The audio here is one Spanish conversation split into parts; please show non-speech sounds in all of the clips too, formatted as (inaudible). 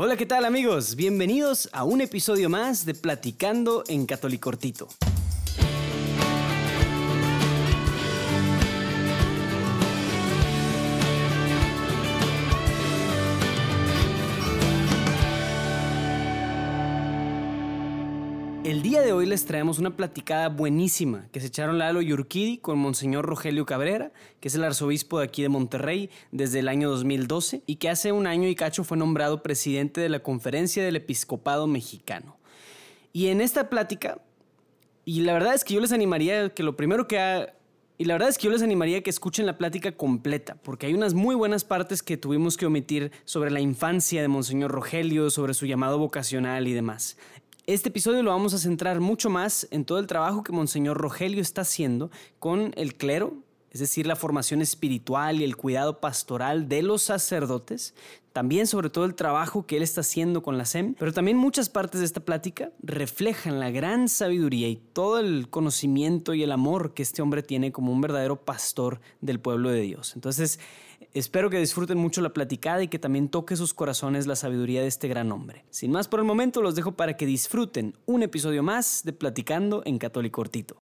Hola, ¿qué tal amigos? Bienvenidos a un episodio más de Platicando en Catolicortito. El de hoy les traemos una platicada buenísima que se echaron Lalo y Urquidi con Monseñor Rogelio Cabrera, que es el arzobispo de aquí de Monterrey desde el año 2012 y que hace un año y cacho fue nombrado presidente de la Conferencia del Episcopado Mexicano. Y en esta plática, y la verdad es que yo les animaría que lo primero que y la verdad es que yo les animaría que escuchen la plática completa, porque hay unas muy buenas partes que tuvimos que omitir sobre la infancia de Monseñor Rogelio, sobre su llamado vocacional y demás. Este episodio lo vamos a centrar mucho más en todo el trabajo que Monseñor Rogelio está haciendo con el clero, es decir, la formación espiritual y el cuidado pastoral de los sacerdotes, también sobre todo el trabajo que él está haciendo con la SEM, pero también muchas partes de esta plática reflejan la gran sabiduría y todo el conocimiento y el amor que este hombre tiene como un verdadero pastor del pueblo de Dios. Entonces, Espero que disfruten mucho la platicada y que también toque sus corazones la sabiduría de este gran hombre. Sin más por el momento, los dejo para que disfruten un episodio más de Platicando en Católico Cortito.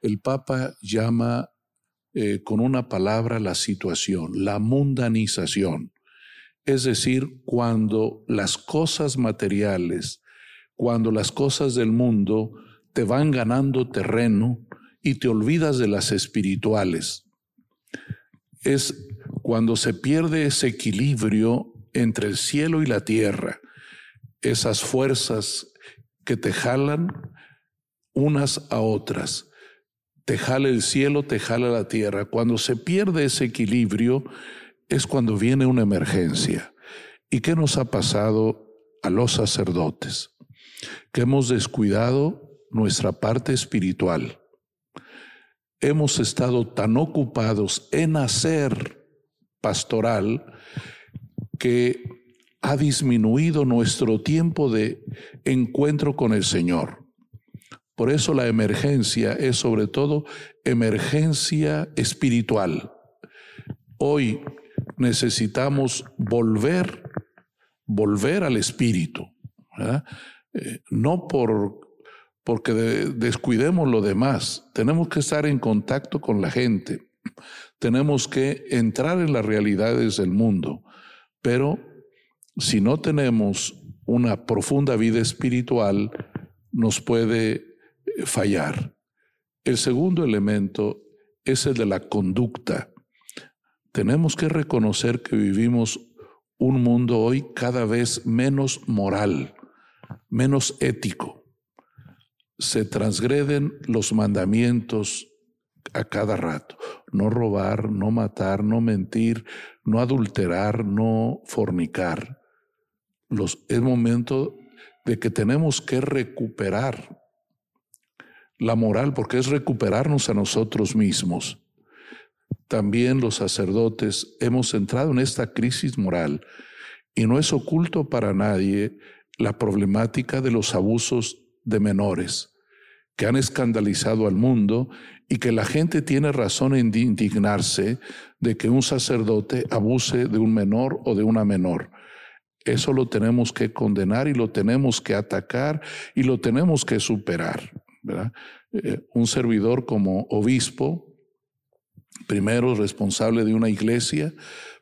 El Papa llama eh, con una palabra la situación, la mundanización. Es decir, cuando las cosas materiales, cuando las cosas del mundo te van ganando terreno y te olvidas de las espirituales. Es cuando se pierde ese equilibrio entre el cielo y la tierra, esas fuerzas que te jalan unas a otras. Te jala el cielo, te jala la tierra. Cuando se pierde ese equilibrio es cuando viene una emergencia. ¿Y qué nos ha pasado a los sacerdotes? Que hemos descuidado nuestra parte espiritual. Hemos estado tan ocupados en hacer pastoral que ha disminuido nuestro tiempo de encuentro con el Señor. Por eso la emergencia es sobre todo emergencia espiritual. Hoy necesitamos volver, volver al espíritu, eh, no por porque descuidemos lo demás, tenemos que estar en contacto con la gente, tenemos que entrar en las realidades del mundo, pero si no tenemos una profunda vida espiritual, nos puede eh, fallar. El segundo elemento es el de la conducta. Tenemos que reconocer que vivimos un mundo hoy cada vez menos moral, menos ético. Se transgreden los mandamientos a cada rato. No robar, no matar, no mentir, no adulterar, no fornicar. Los, es momento de que tenemos que recuperar la moral, porque es recuperarnos a nosotros mismos. También los sacerdotes hemos entrado en esta crisis moral y no es oculto para nadie la problemática de los abusos de menores que han escandalizado al mundo y que la gente tiene razón en indignarse de que un sacerdote abuse de un menor o de una menor. Eso lo tenemos que condenar y lo tenemos que atacar y lo tenemos que superar. Eh, un servidor como obispo, primero responsable de una iglesia,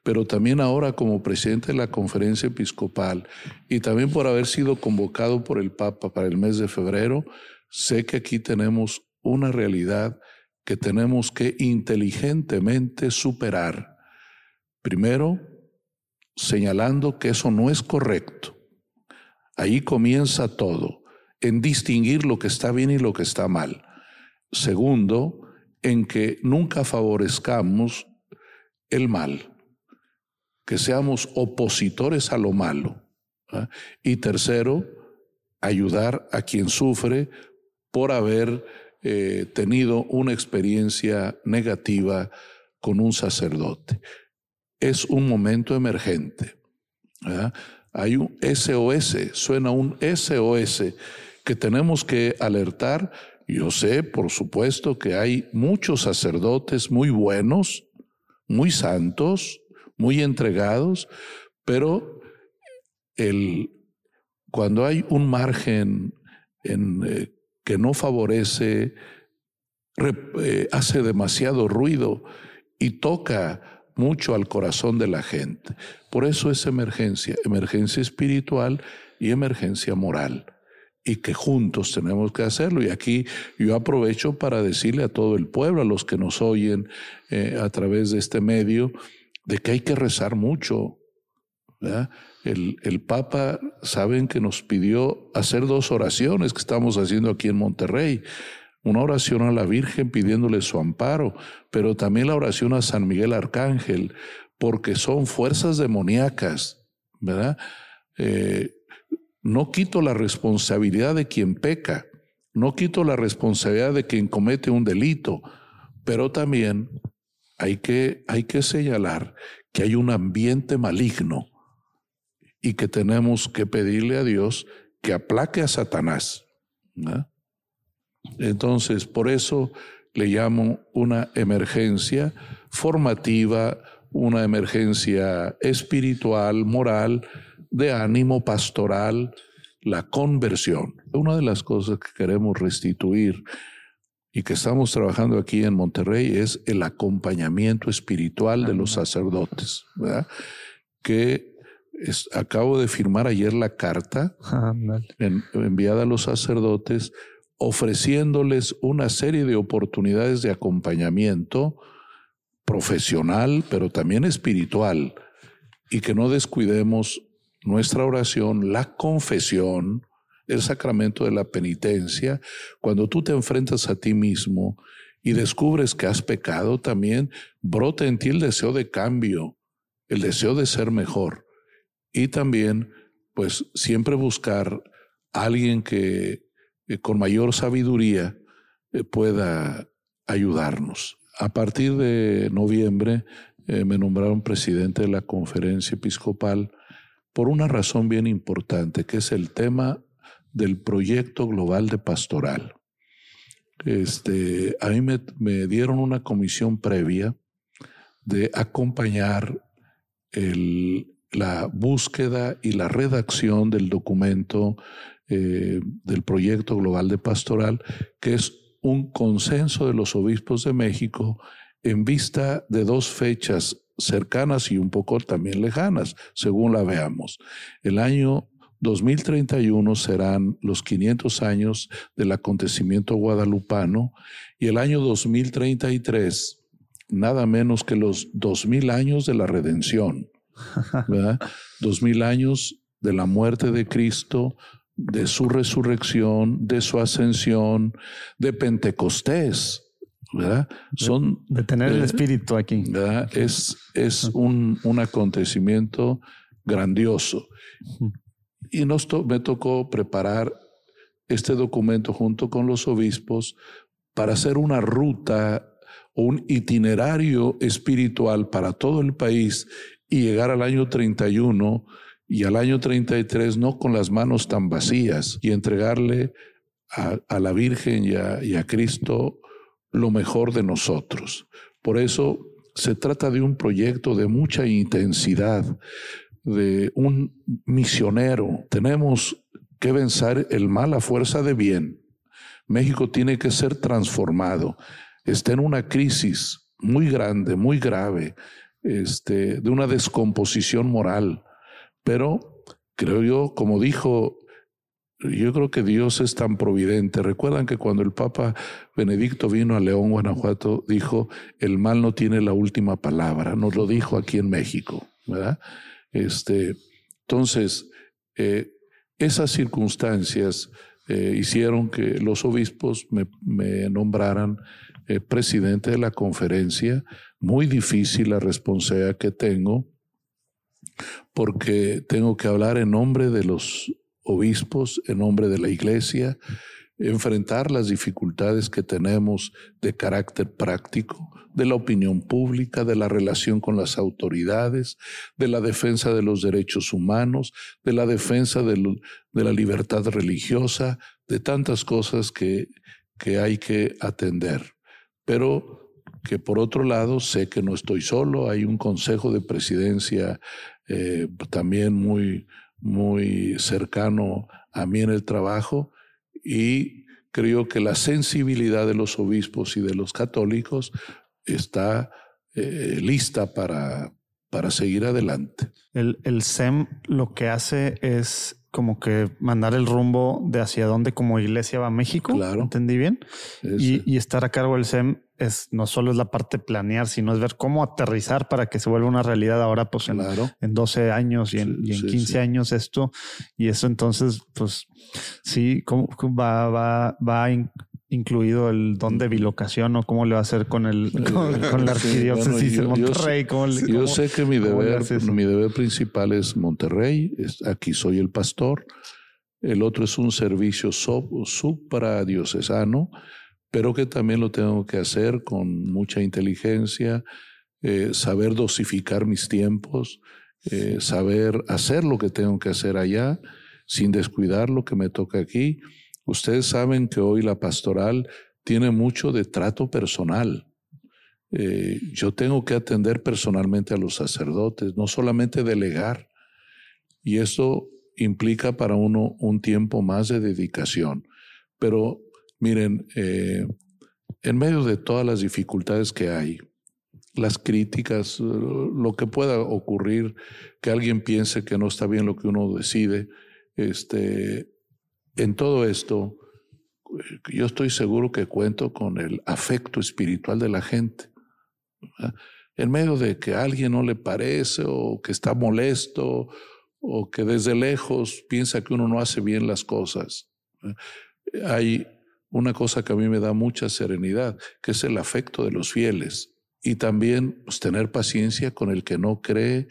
pero también ahora como presidente de la conferencia episcopal y también por haber sido convocado por el Papa para el mes de febrero, sé que aquí tenemos una realidad que tenemos que inteligentemente superar. Primero, señalando que eso no es correcto. Ahí comienza todo, en distinguir lo que está bien y lo que está mal. Segundo, en que nunca favorezcamos el mal, que seamos opositores a lo malo. ¿ah? Y tercero, ayudar a quien sufre por haber eh, tenido una experiencia negativa con un sacerdote. Es un momento emergente. Hay un SOS, suena un SOS que tenemos que alertar. Yo sé, por supuesto, que hay muchos sacerdotes muy buenos, muy santos, muy entregados, pero el, cuando hay un margen en, eh, que no favorece, eh, hace demasiado ruido y toca mucho al corazón de la gente. Por eso es emergencia, emergencia espiritual y emergencia moral. Y que juntos tenemos que hacerlo. Y aquí yo aprovecho para decirle a todo el pueblo, a los que nos oyen eh, a través de este medio, de que hay que rezar mucho. El, el, Papa, saben que nos pidió hacer dos oraciones que estamos haciendo aquí en Monterrey. Una oración a la Virgen pidiéndole su amparo, pero también la oración a San Miguel Arcángel, porque son fuerzas demoníacas, ¿verdad? Eh, no quito la responsabilidad de quien peca, no quito la responsabilidad de quien comete un delito, pero también hay que, hay que señalar que hay un ambiente maligno y que tenemos que pedirle a Dios que aplaque a Satanás. Entonces, por eso le llamo una emergencia formativa, una emergencia espiritual, moral, de ánimo pastoral, la conversión. Una de las cosas que queremos restituir y que estamos trabajando aquí en Monterrey es el acompañamiento espiritual de los sacerdotes, que acabo de firmar ayer la carta enviada a los sacerdotes ofreciéndoles una serie de oportunidades de acompañamiento profesional, pero también espiritual, y que no descuidemos nuestra oración, la confesión, el sacramento de la penitencia, cuando tú te enfrentas a ti mismo y descubres que has pecado, también brota en ti el deseo de cambio, el deseo de ser mejor. Y también, pues, siempre buscar a alguien que eh, con mayor sabiduría eh, pueda ayudarnos. A partir de noviembre eh, me nombraron presidente de la conferencia episcopal por una razón bien importante, que es el tema del proyecto global de pastoral. Este, a mí me, me dieron una comisión previa de acompañar el, la búsqueda y la redacción del documento eh, del proyecto global de pastoral, que es un consenso de los obispos de México en vista de dos fechas cercanas y un poco también lejanas, según la veamos. El año 2031 serán los 500 años del acontecimiento guadalupano y el año 2033 nada menos que los 2000 años de la redención, (laughs) ¿verdad? 2000 años de la muerte de Cristo, de su resurrección, de su ascensión, de Pentecostés. ¿verdad? Son, de, tener el eh, Espíritu aquí. ¿verdad? Es, es un, un, acontecimiento grandioso. Y nos me tocó preparar este documento junto con los obispos para hacer una ruta o un itinerario espiritual para todo el país y llegar al año 31 y al año 33 no con las manos tan vacías y entregarle a, la Virgen y y a Cristo lo mejor de nosotros. Por eso se trata de un proyecto de mucha intensidad, de un misionero. Tenemos que vencer el mal a fuerza de bien. México tiene que ser transformado. Está en una crisis muy grande, muy grave, este, de una descomposición moral. Pero creo yo, como dijo, yo creo que Dios es tan providente. Recuerdan que cuando el Papa Benedicto vino a León, Guanajuato, dijo, el mal no tiene la última palabra. Nos lo dijo aquí en México, ¿verdad? Este, entonces, eh, esas circunstancias eh, hicieron que los obispos me, nombraran eh, presidente de la conferencia. Muy difícil la responsabilidad que tengo porque tengo que hablar en nombre de los obispos, en nombre de la iglesia, enfrentar las dificultades que tenemos de carácter práctico, de la opinión pública, de la relación con las autoridades, de la defensa de los derechos humanos, de la defensa de, la libertad religiosa, de tantas cosas que, que hay que atender. Pero que por otro lado sé que no estoy solo, hay un consejo de presidencia eh, también muy, muy cercano a mí en el trabajo y creo que la sensibilidad de los obispos y de los católicos está eh, lista para, para seguir adelante. El, el SEM lo que hace es como que mandar el rumbo de hacia dónde como iglesia va México. Claro. ¿Entendí bien? Y, y, estar a cargo del SEM es no solo es la parte de planear, sino es ver cómo aterrizar para que se vuelva una realidad ahora, pues en, en 12 años y en, y en 15 años esto. Y eso entonces, pues sí, ¿cómo va, va, va incluido el don de bilocación o cómo le va a hacer con el con, (laughs) la arquidiócesis de Monterrey. Yo, sé, que mi deber, mi deber principal es Monterrey. aquí soy el pastor. El otro es un servicio supradiocesano, pero que también lo tengo que hacer con mucha inteligencia, eh, saber dosificar mis tiempos, eh, saber hacer lo que tengo que hacer allá sin descuidar lo que me toca aquí Ustedes saben que hoy la pastoral tiene mucho de trato personal. Eh, yo tengo que atender personalmente a los sacerdotes, no solamente delegar. Y eso implica para uno un tiempo más de dedicación. Pero miren, eh, en medio de todas las dificultades que hay, las críticas, lo que pueda ocurrir, que alguien piense que no está bien lo que uno decide, este, en todo esto, yo estoy seguro que cuento con el afecto espiritual de la gente. En medio de que a alguien no le parece o que está molesto o que desde lejos piensa que uno no hace bien las cosas, hay una cosa que a mí me da mucha serenidad, que es el afecto de los fieles. Y también pues, tener paciencia con el que no cree,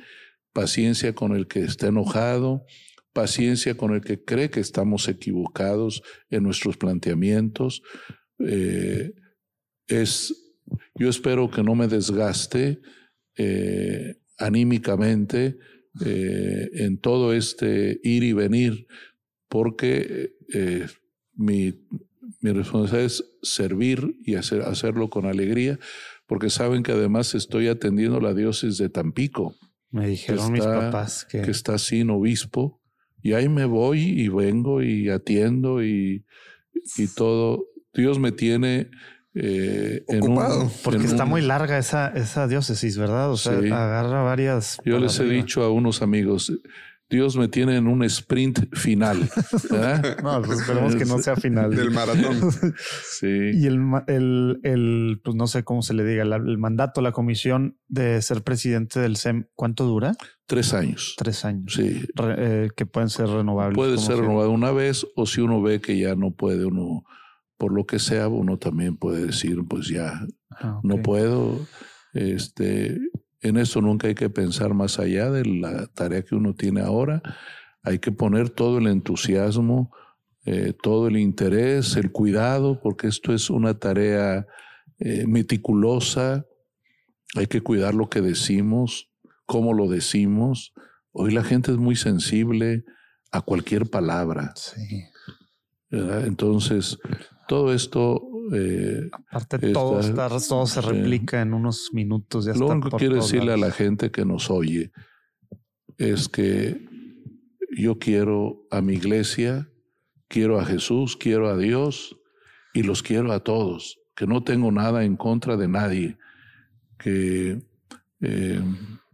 paciencia con el que está enojado, paciencia con el que cree que estamos equivocados en nuestros planteamientos. Eh, es, yo espero que no me desgaste eh, anímicamente eh, en todo este ir y venir, porque mi, mi, responsabilidad es servir y hacer, hacerlo con alegría, porque saben que además estoy atendiendo la diócesis de Tampico. Me dijeron mis papás que... que está sin obispo y ahí me voy y vengo y atiendo y, y todo. Dios me tiene eh, Ocupado. porque está muy larga esa, esa diócesis, ¿verdad? O sea, agarra varias. Yo les he dicho a unos amigos, Dios me tiene en un sprint final. (laughs) no, pues esperemos que no sea final. Del maratón. (laughs) sí. Y el, el, el, pues no sé cómo se le diga, el mandato, la comisión de ser presidente del SEM, ¿cuánto dura? Tres años. Tres años. Sí. Eh, que pueden ser renovables. Puede ser renovado una vez o si uno ve que ya no puede uno, por lo que sea, uno también puede decir, pues ya ah, no puedo. Este, en eso nunca hay que pensar más allá de la tarea que uno tiene ahora. Hay que poner todo el entusiasmo, eh, todo el interés, el cuidado, porque esto es una tarea eh, meticulosa. Hay que cuidar lo que decimos, cómo lo decimos. Hoy la gente es muy sensible a cualquier palabra. Sí. Entonces, todo esto eh, Aparte, todo, todo se replica en unos minutos. Ya lo único que quiero decirle a la gente que nos oye es que yo quiero a mi iglesia, quiero a Jesús, quiero a Dios y los quiero a todos, que no tengo nada en contra de nadie, que eh,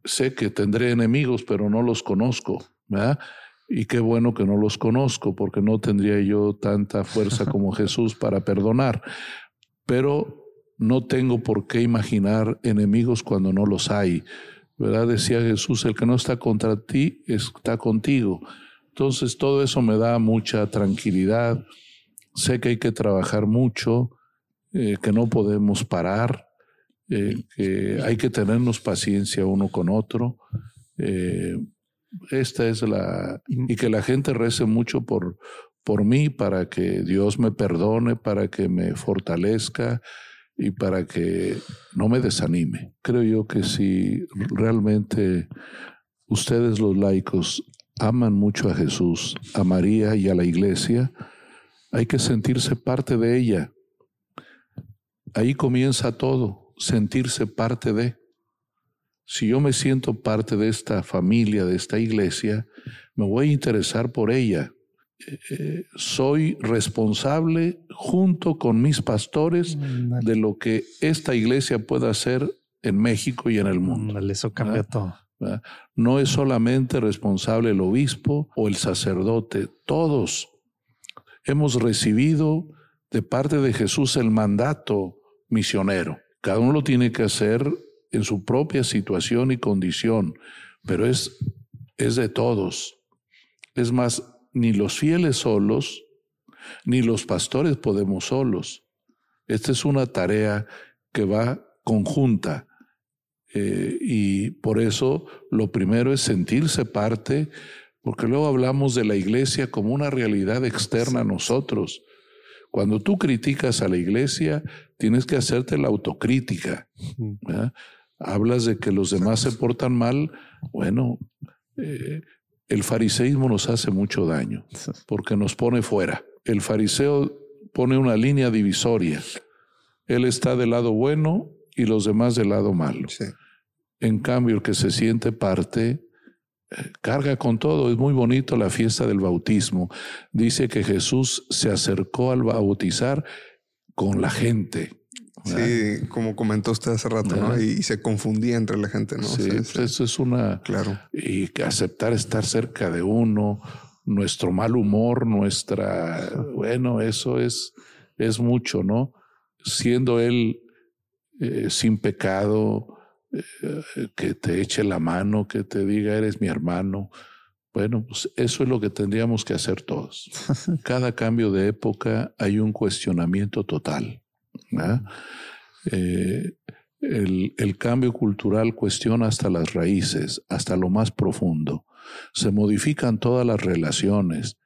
sé que tendré enemigos, pero no los conozco, ¿verdad? Y qué bueno que no los conozco, porque no tendría yo tanta fuerza como (laughs) Jesús para perdonar. Pero no tengo por qué imaginar enemigos cuando no los hay. ¿Verdad? Decía Jesús, el que no está contra ti está contigo. Entonces todo eso me da mucha tranquilidad. Sé que hay que trabajar mucho, eh, que no podemos parar, eh, que hay que tenernos paciencia uno con otro. Eh, esta es la... Y que la gente rece mucho por, por mí para que Dios me perdone, para que me fortalezca y para que no me desanime. Creo yo que si realmente ustedes los laicos aman mucho a Jesús, a María y a la iglesia, hay que sentirse parte de ella. Ahí comienza todo, sentirse parte de. Si yo me siento parte de esta familia, de esta iglesia, me voy a interesar por ella. Eh, eh, soy responsable junto con mis pastores de lo que esta iglesia pueda hacer en México y en el mundo. eso cambia todo. No es solamente responsable el obispo o el sacerdote, todos hemos recibido de parte de Jesús el mandato misionero. Cada uno lo tiene que hacer en su propia situación y condición, pero es, es de todos. Es más, ni los fieles solos, ni los pastores podemos solos. Esta es una tarea que va conjunta. Eh, y por eso lo primero es sentirse parte, porque luego hablamos de la iglesia como una realidad externa a nosotros. Cuando tú criticas a la iglesia, tienes que hacerte la autocrítica. Hablas de que los demás se portan mal. Bueno, eh, el fariseísmo nos hace mucho daño porque nos pone fuera. El fariseo pone una línea divisoria. Él está del lado bueno y los demás del lado malo. En cambio, el que se siente parte, eh, carga con todo. Es muy bonito la fiesta del bautismo. Dice que Jesús se acercó al bautizar con la gente. Sí, como comentó usted hace rato, ¿no? Y, se confundía entre la gente, ¿no? Sí, pues eso es una... Claro. Y que aceptar estar cerca de uno, nuestro mal humor, nuestra... Bueno, eso es, es mucho, ¿no? Siendo él eh, sin pecado, eh, que te eche la mano, que te diga, eres mi hermano. Bueno, pues eso es lo que tendríamos que hacer todos. (laughs) Cada cambio de época hay un cuestionamiento total. Eh, el, el, cambio cultural cuestiona hasta las raíces, hasta lo más profundo. Se modifican todas las relaciones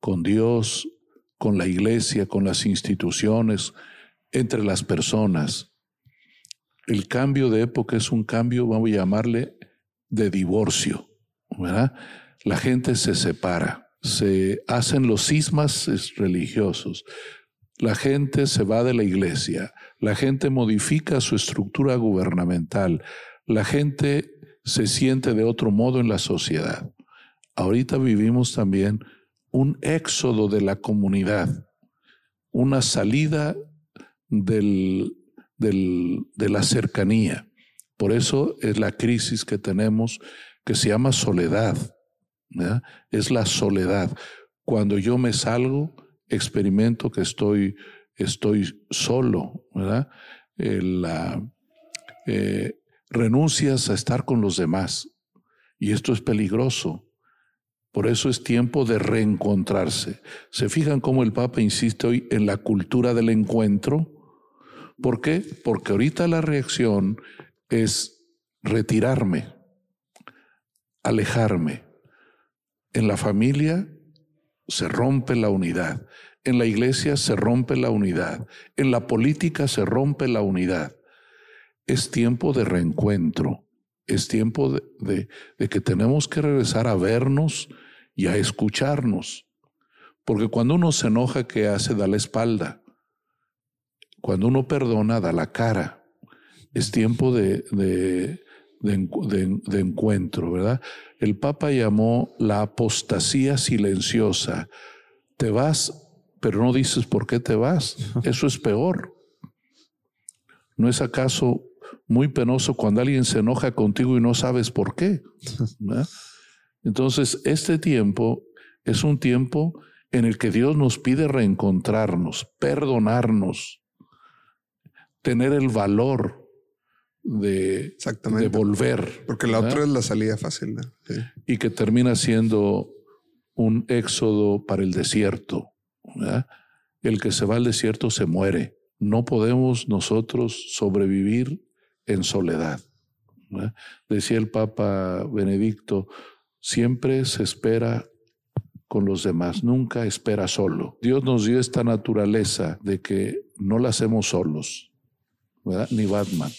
con Dios, con la iglesia, con las instituciones, entre las personas. El cambio de época es un cambio, vamos a llamarle, de divorcio. ¿verdad? La gente se separa, se hacen los cismas religiosos, la gente se va de la iglesia, la gente modifica su estructura gubernamental, la gente se siente de otro modo en la sociedad. Ahorita vivimos también un éxodo de la comunidad, una salida del, de la cercanía. Por eso es la crisis que tenemos que se llama soledad. Es la soledad. Cuando yo me salgo, experimento que estoy, estoy solo, ¿verdad? La, eh, renuncias a estar con los demás y esto es peligroso. Por eso es tiempo de reencontrarse. ¿Se fijan cómo el Papa insiste hoy en la cultura del encuentro? ¿Por qué? Porque ahorita la reacción es retirarme, alejarme. En la familia se rompe la unidad. En la iglesia se rompe la unidad. En la política se rompe la unidad. Es tiempo de reencuentro. Es tiempo de, que tenemos que regresar a vernos y a escucharnos. Porque cuando uno se enoja, ¿qué hace? Da la espalda. Cuando uno perdona, da la cara. Es tiempo de, de, de, encuentro, ¿verdad? El Papa llamó la apostasía silenciosa. Te vas, pero no dices por qué te vas. (laughs) Eso es peor. ¿No es acaso muy penoso cuando alguien se enoja contigo y no sabes por qué? (laughs) Entonces, este tiempo es un tiempo en el que Dios nos pide reencontrarnos, perdonarnos, tener el valor de, de volver. Porque la otra es la salida fácil. Y que termina siendo un éxodo para el desierto. El que se va al desierto se muere. No podemos nosotros sobrevivir en soledad. Decía el Papa Benedicto, siempre se espera con los demás, nunca espera solo. Dios nos dio esta naturaleza de que no la hacemos solos, ni Batman.